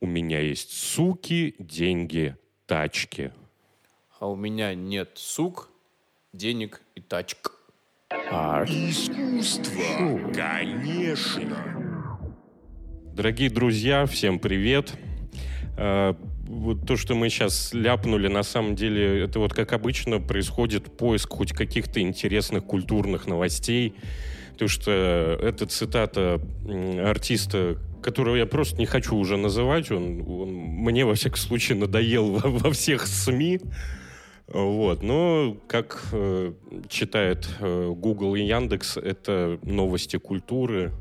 У меня есть суки, деньги, тачки. А у меня нет сук, денег и тачек. А Искусство, конечно. Дорогие друзья, всем привет. А, Вот то, что мы сейчас ляпнули, на самом деле, это вот как обычно происходит поиск хоть каких-то интересных культурных новостей. Потому что это цитата м, артиста, которого я просто не хочу уже называть. Он, он мне, во всяком случае, надоел во, во всех СМИ. Вот. Но, как э, читает э, Google и Яндекс, это новости культуры,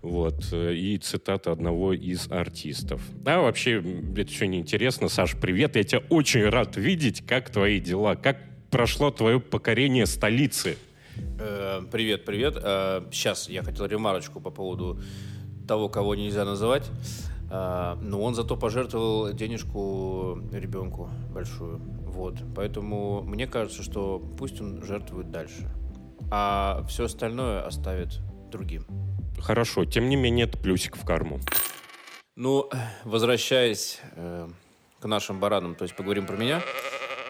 вот, э, и цитата одного из артистов. А вообще, это все неинтересно. Саш, привет, я тебя очень рад видеть. Как твои дела? Как прошло твое покорение столицы? Э, Привет, привет. Сейчас я хотел ремарочку по поводу того, кого нельзя называть. Э, Но он зато пожертвовал денежку ребенку большую. Вот. Поэтому мне кажется, что пусть он жертвует дальше. А все остальное оставит другим. Хорошо, тем не менее, это плюсик в карму. Ну, возвращаясь э, к нашим баранам, то есть поговорим про меня.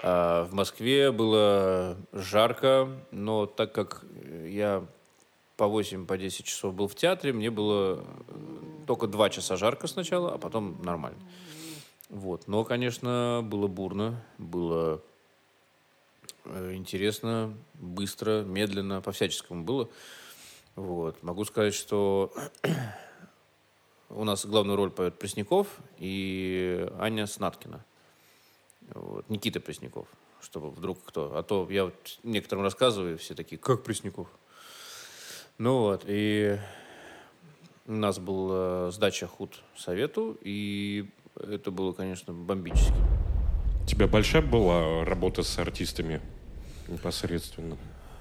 Э, в Москве было жарко, но так как я по 8, по 10 часов был в театре, мне было только 2 часа жарко сначала, а потом нормально. Вот. Но, конечно, было бурно, было э, интересно, быстро, медленно, по-всяческому было. Вот. Могу сказать, что у нас главную роль поет Пресняков и Аня Снаткина. Вот. Никита Пресняков, чтобы вдруг кто. А то я вот некоторым рассказываю, все такие, как Пресняков? Ну вот, и у нас была сдача худ совету, и это было, конечно, бомбически. У тебя большая была работа с артистами непосредственно?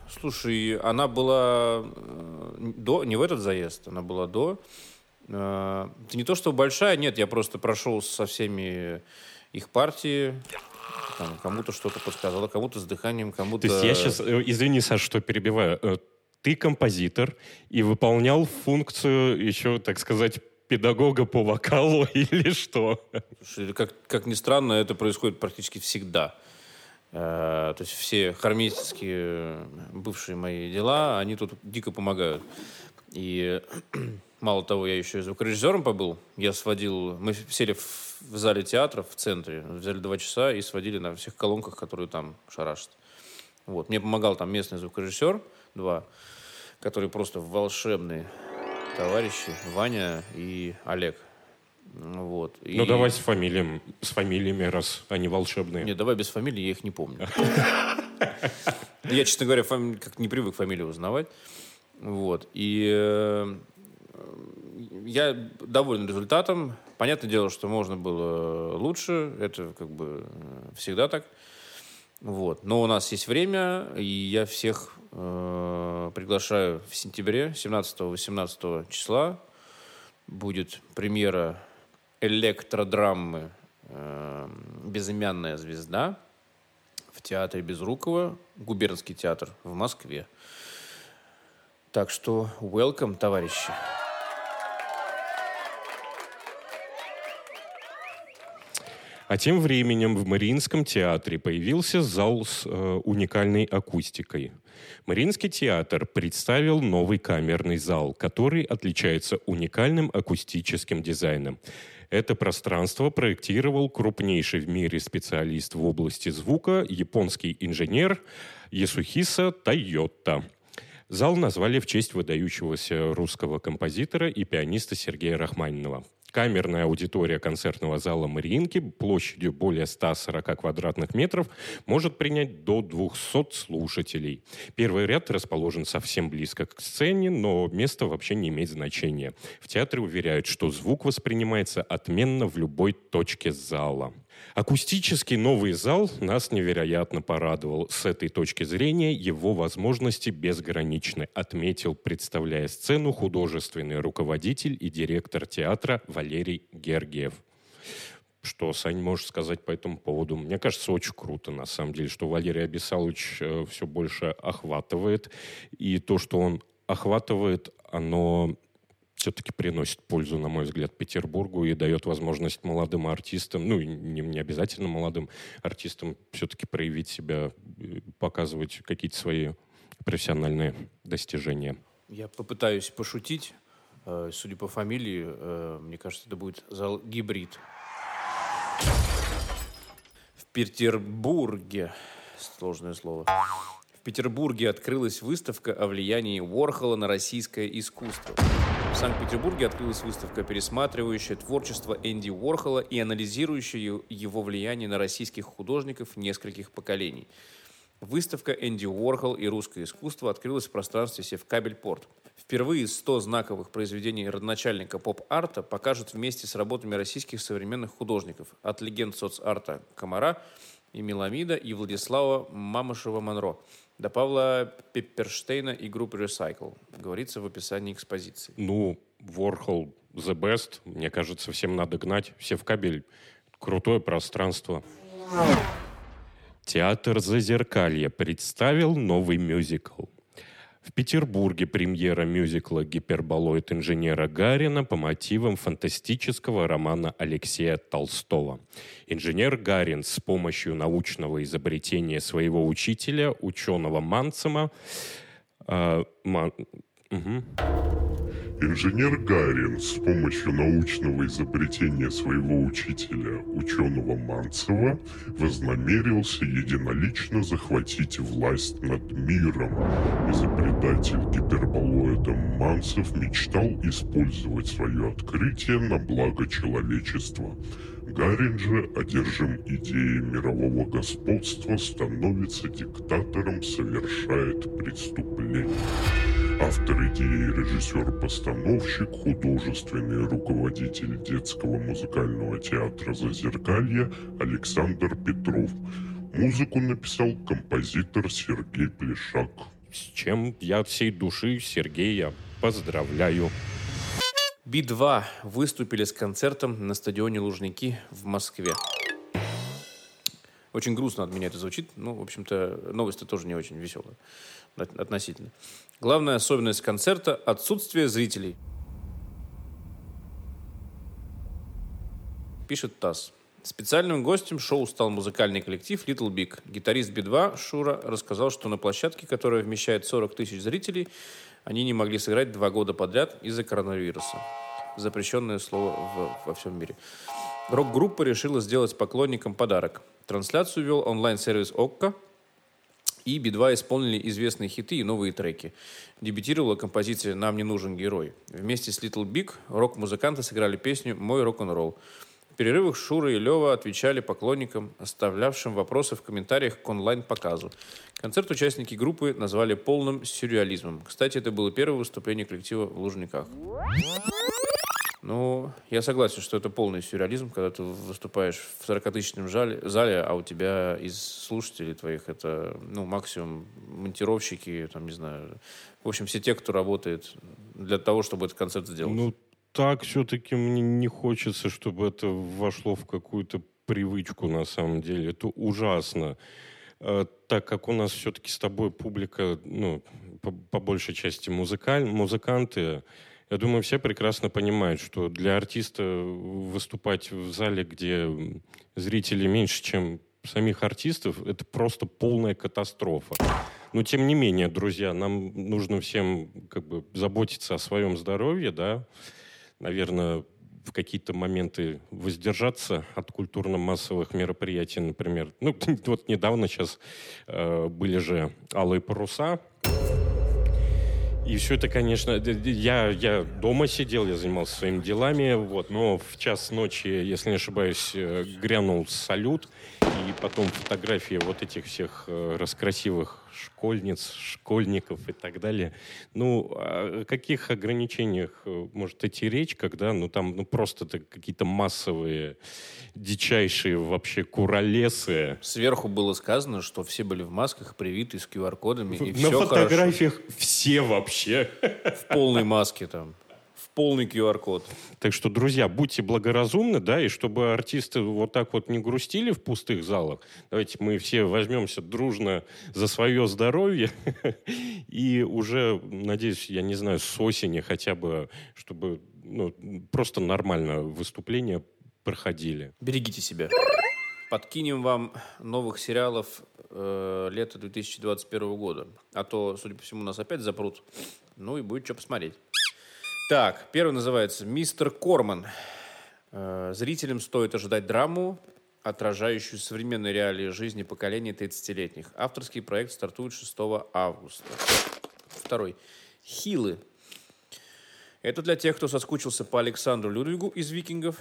Слушай, она была э, до, не в этот заезд, она была до. Э, Это не то, что большая, нет, я просто прошел со всеми их партии, там, кому-то что-то подсказал, кому-то с дыханием, кому-то... То есть я сейчас, извини, Саш, что перебиваю. Э, Ты композитор и выполнял функцию еще, так сказать, педагога по вокалу или что? Как, как ни странно, это происходит практически всегда. Э, То есть все хармейские бывшие мои дела, они тут дико помогают. И мало того, я еще и звукорежиссером побыл. Я сводил... Мы сели в, в зале театра в центре, взяли два часа и сводили на всех колонках, которые там шарашат. Вот. Мне помогал там местный звукорежиссер, два, которые просто волшебные товарищи, Ваня и Олег. Вот. Ну, И- давай с фамилиями, с фамилиями, раз они волшебные. Нет, давай без фамилии, я их не помню. Я, честно говоря, фами- как не привык фамилию узнавать. Вот. И э, я доволен результатом. Понятное дело, что можно было лучше. Это как бы э, всегда так. Вот. Но у нас есть время, и я всех э, приглашаю в сентябре, 17-18 числа. Будет премьера электродрамы э, «Безымянная звезда» в театре Безрукова, губернский театр в Москве. Так что welcome, товарищи. А тем временем в Мариинском театре появился зал с э, уникальной акустикой. Мариинский театр представил новый камерный зал, который отличается уникальным акустическим дизайном. Это пространство проектировал крупнейший в мире специалист в области звука, японский инженер Ясухиса Тойота. Зал назвали в честь выдающегося русского композитора и пианиста Сергея Рахманинова. Камерная аудитория концертного зала Мариинки площадью более 140 квадратных метров может принять до 200 слушателей. Первый ряд расположен совсем близко к сцене, но место вообще не имеет значения. В театре уверяют, что звук воспринимается отменно в любой точке зала. Акустический новый зал нас невероятно порадовал. С этой точки зрения его возможности безграничны, отметил, представляя сцену, художественный руководитель и директор театра Валерий Гергиев. Что, Сань, можешь сказать по этому поводу? Мне кажется, очень круто, на самом деле, что Валерий Абисалович э, все больше охватывает. И то, что он охватывает, оно все-таки приносит пользу, на мой взгляд, Петербургу и дает возможность молодым артистам, ну, не, не обязательно молодым артистам, все-таки проявить себя, э, показывать какие-то свои профессиональные достижения. Я попытаюсь пошутить. Э, судя по фамилии, э, мне кажется, это будет зал «Гибрид». В Петербурге, сложное слово, в Петербурге открылась выставка о влиянии Уорхола на российское искусство. В Санкт-Петербурге открылась выставка, пересматривающая творчество Энди Уорхола и анализирующая его влияние на российских художников нескольких поколений. Выставка «Энди Уорхол и русское искусство» открылась в пространстве Севкабель-Порт. Впервые 100 знаковых произведений родоначальника поп-арта покажут вместе с работами российских современных художников от легенд соцарта Комара и Меламида и Владислава Мамышева-Монро до Павла Пепперштейна и группы Recycle. Говорится в описании экспозиции. Ну, Warhol the best. Мне кажется, всем надо гнать. Все в кабель. Крутое пространство. Театр Зазеркалья представил новый мюзикл. В Петербурге премьера мюзикла «Гиперболоид инженера Гарина» по мотивам фантастического романа Алексея Толстого. Инженер Гарин с помощью научного изобретения своего учителя, ученого Манцема, э, ман, угу, Инженер Гарин с помощью научного изобретения своего учителя, ученого Манцева, вознамерился единолично захватить власть над миром. Изобретатель гиперболоида Манцев мечтал использовать свое открытие на благо человечества. Гарин же, одержим идеей мирового господства, становится диктатором, совершает преступление. Автор идеи, режиссер-постановщик, художественный руководитель детского музыкального театра «Зазеркалье» Александр Петров. Музыку написал композитор Сергей Плешак. с чем я от всей души Сергея поздравляю. Би-2 выступили с концертом на стадионе Лужники в Москве. Очень грустно от меня это звучит. Ну, в общем-то, новость тоже не очень веселая от- относительно. Главная особенность концерта – отсутствие зрителей. Пишет ТАСС. Специальным гостем шоу стал музыкальный коллектив Little Big. Гитарист Би-2 Шура рассказал, что на площадке, которая вмещает 40 тысяч зрителей, они не могли сыграть два года подряд из-за коронавируса. Запрещенное слово в- во всем мире. Рок-группа решила сделать поклонникам подарок. Трансляцию вел онлайн-сервис ОККО, и Би-2 исполнили известные хиты и новые треки. Дебютировала композиция «Нам не нужен герой». Вместе с Little Big рок-музыканты сыграли песню «Мой рок-н-ролл». В перерывах Шура и Лева отвечали поклонникам, оставлявшим вопросы в комментариях к онлайн-показу. Концерт участники группы назвали полным сюрреализмом. Кстати, это было первое выступление коллектива в Лужниках. Ну, я согласен, что это полный сюрреализм, когда ты выступаешь в 40-тысячном зале, а у тебя из слушателей твоих это, ну, максимум монтировщики, там, не знаю, в общем, все те, кто работает для того, чтобы этот концерт сделать. Ну, так все-таки мне не хочется, чтобы это вошло в какую-то привычку, на самом деле. Это ужасно. Э, Так как у нас все-таки с тобой публика, ну, по, по большей части музыкаль, музыканты, я думаю, все прекрасно понимают, что для артиста выступать в зале, где зрителей меньше, чем самих артистов, это просто полная катастрофа. Но тем не менее, друзья, нам нужно всем как бы заботиться о своем здоровье, да, наверное, в какие-то моменты воздержаться от культурно-массовых мероприятий, например. Ну, вот недавно сейчас э, были же «Алые паруса», и все это, конечно, я, я дома сидел, я занимался своими делами, вот, но в час ночи, если не ошибаюсь, э, грянул салют, и потом фотографии вот этих всех э, раскрасивых школьниц, школьников и так далее. Ну, о каких ограничениях э, может идти речь, когда, ну, там, ну, просто какие-то массовые, дичайшие вообще куролесы, Сверху было сказано, что все были в масках, привиты с QR-кодами, и на все хорошо. фотографиях все вообще. В полной маске там. Полный QR-код. Так что, друзья, будьте благоразумны, да, и чтобы артисты вот так вот не грустили в пустых залах, давайте мы все возьмемся дружно за свое здоровье и уже, надеюсь, я не знаю, с осени хотя бы, чтобы ну, просто нормально выступления проходили. Берегите себя. Подкинем вам новых сериалов э, лета 2021 года. А то, судя по всему, нас опять запрут. Ну и будет что посмотреть. Так, первый называется «Мистер Корман». Э, зрителям стоит ожидать драму, отражающую современные реалии жизни поколения 30-летних. Авторский проект стартует 6 августа. Второй. «Хилы». Это для тех, кто соскучился по Александру Людвигу из «Викингов»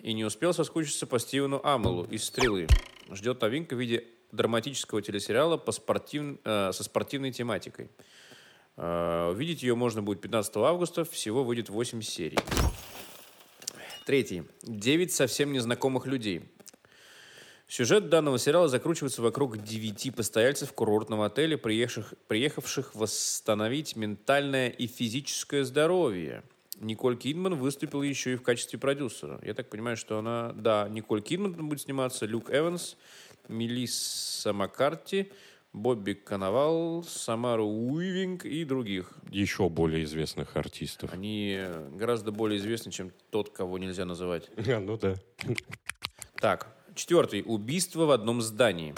и не успел соскучиться по Стивену Амелу из «Стрелы». Ждет новинка в виде драматического телесериала по спортив... э, со спортивной тематикой. Э, увидеть ее можно будет 15 августа, всего выйдет 8 серий. Третий. Девять совсем незнакомых людей. Сюжет данного сериала закручивается вокруг девяти постояльцев курортного отеля, приехавших, приехавших восстановить ментальное и физическое здоровье. Николь Кидман выступила еще и в качестве продюсера. Я так понимаю, что она... Да, Николь Кидман будет сниматься, Люк Эванс, Мелисса Маккарти, Бобби Коновал, Самару Уивинг и других. Еще более известных артистов. Они гораздо более известны, чем тот, кого нельзя называть. А, ну да. Так, четвертый. Убийство в одном здании.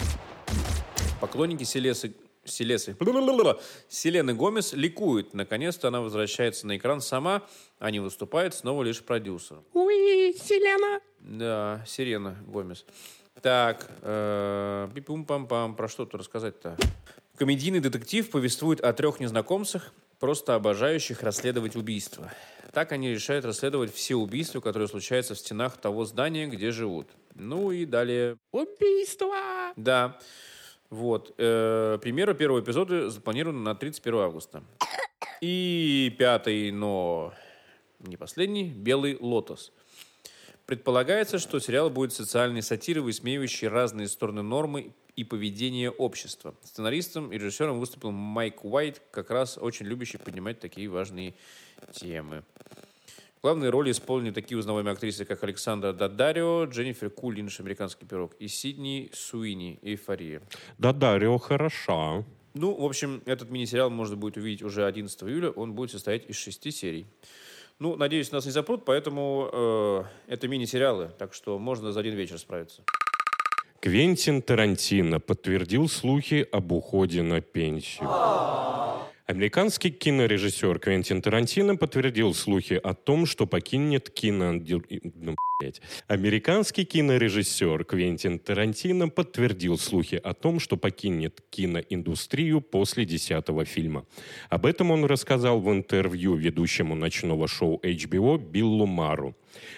Поклонники Селесы Селесы. Селены Гомес ликуют. Наконец-то она возвращается на экран сама, а не выступает снова лишь продюсер. Уи, Селена! Да, Сирена Гомес. Так, э, пипум-пам-пам, про что тут рассказать-то? Комедийный детектив повествует о трех незнакомцах, просто обожающих расследовать убийства. Так они решают расследовать все убийства, которые случаются в стенах того здания, где живут. Ну и далее... Убийство! Да. Вот. Э, премьера первого эпизода запланирована на 31 августа. И пятый, но не последний, «Белый лотос». Предполагается, что сериал будет социальной сатирой, высмеивающей разные стороны нормы и поведения общества. Сценаристом и режиссером выступил Майк Уайт, как раз очень любящий поднимать такие важные темы. Главные роли исполнили такие узнаваемые актрисы, как Александра Дадарио, Дженнифер Кулинш, «Американский пирог» и Сидни Суини, «Эйфория». Да, Дарио хороша. Ну, в общем, этот мини-сериал можно будет увидеть уже 11 июля. Он будет состоять из шести серий. Ну, надеюсь, нас не запрут, поэтому э, это мини-сериалы, так что можно за один вечер справиться. Квентин Тарантино подтвердил слухи об уходе на пенсию. Американский кинорежиссер Квентин Тарантино подтвердил слухи о том, что покинет кино... ну. Американский кинорежиссер Квентин Тарантино подтвердил слухи о том, что покинет киноиндустрию после десятого фильма. Об этом он рассказал в интервью ведущему ночного шоу HBO Биллу Мару.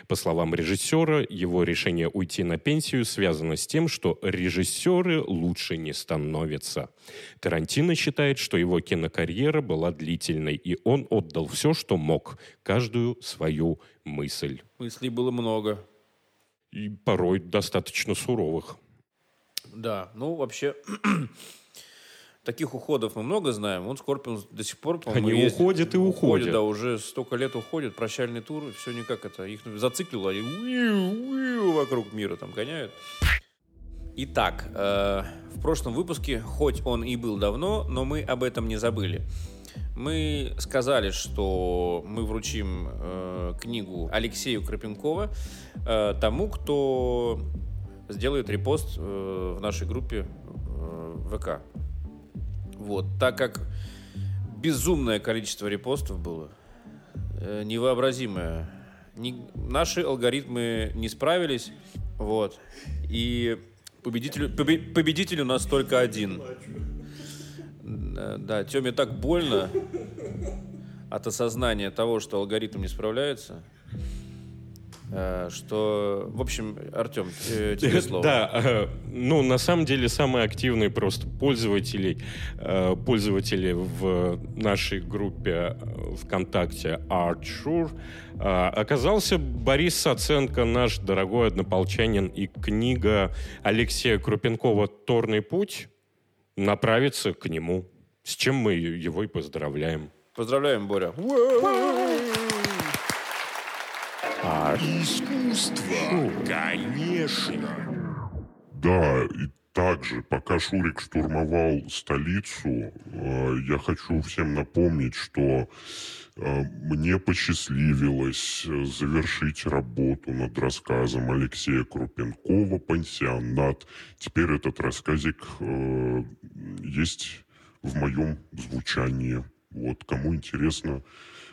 По словам режиссера, его решение уйти на пенсию связано с тем, что режиссеры лучше не становятся. Тарантино считает, что его кинокарьера была длительной, и он отдал все, что мог, каждую свою мысль. Мыслей было много. И порой достаточно суровых. Да, ну вообще таких уходов мы много знаем. Вот Скорпион до сих пор, по-моему, Они есть. уходят и уходят. Да, уже столько лет уходят, прощальный тур, и все никак это. Их зациклило, уиу-уиу вокруг мира там гоняют. Итак, э, в прошлом выпуске, хоть он и был давно, но мы об этом не забыли. Мы сказали, что мы вручим э, книгу Алексею Крапенкова э, тому, кто сделает репост э, в нашей группе э, ВК. Вот, так как безумное количество репостов было, э, невообразимое. Не- наши алгоритмы не справились, вот, и победитель, побе- победитель у нас только один. Да, да, Теме так больно от осознания того, что алгоритм не справляется, э, что, в общем, Артем, те- тебе слово. Да, э, ну на самом деле самые активные просто пользователи, э, пользователи в нашей группе э, ВКонтакте Artsure э, оказался Борис Саценко, наш дорогой однополчанин, и книга Алексея Крупенкова «Торный путь» направится к нему, с чем мы его и поздравляем. Поздравляем, Боря. Искусство, конечно. Да, и также, пока Шурик штурмовал столицу, э, я хочу всем напомнить, что э, мне посчастливилось завершить работу над рассказом Алексея Крупенкова «Пансионат». Теперь этот рассказик э, есть в моем звучании. Вот, кому интересно,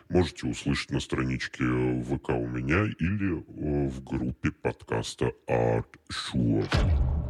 можете услышать на страничке ВК у меня или в группе подкаста Art Sure.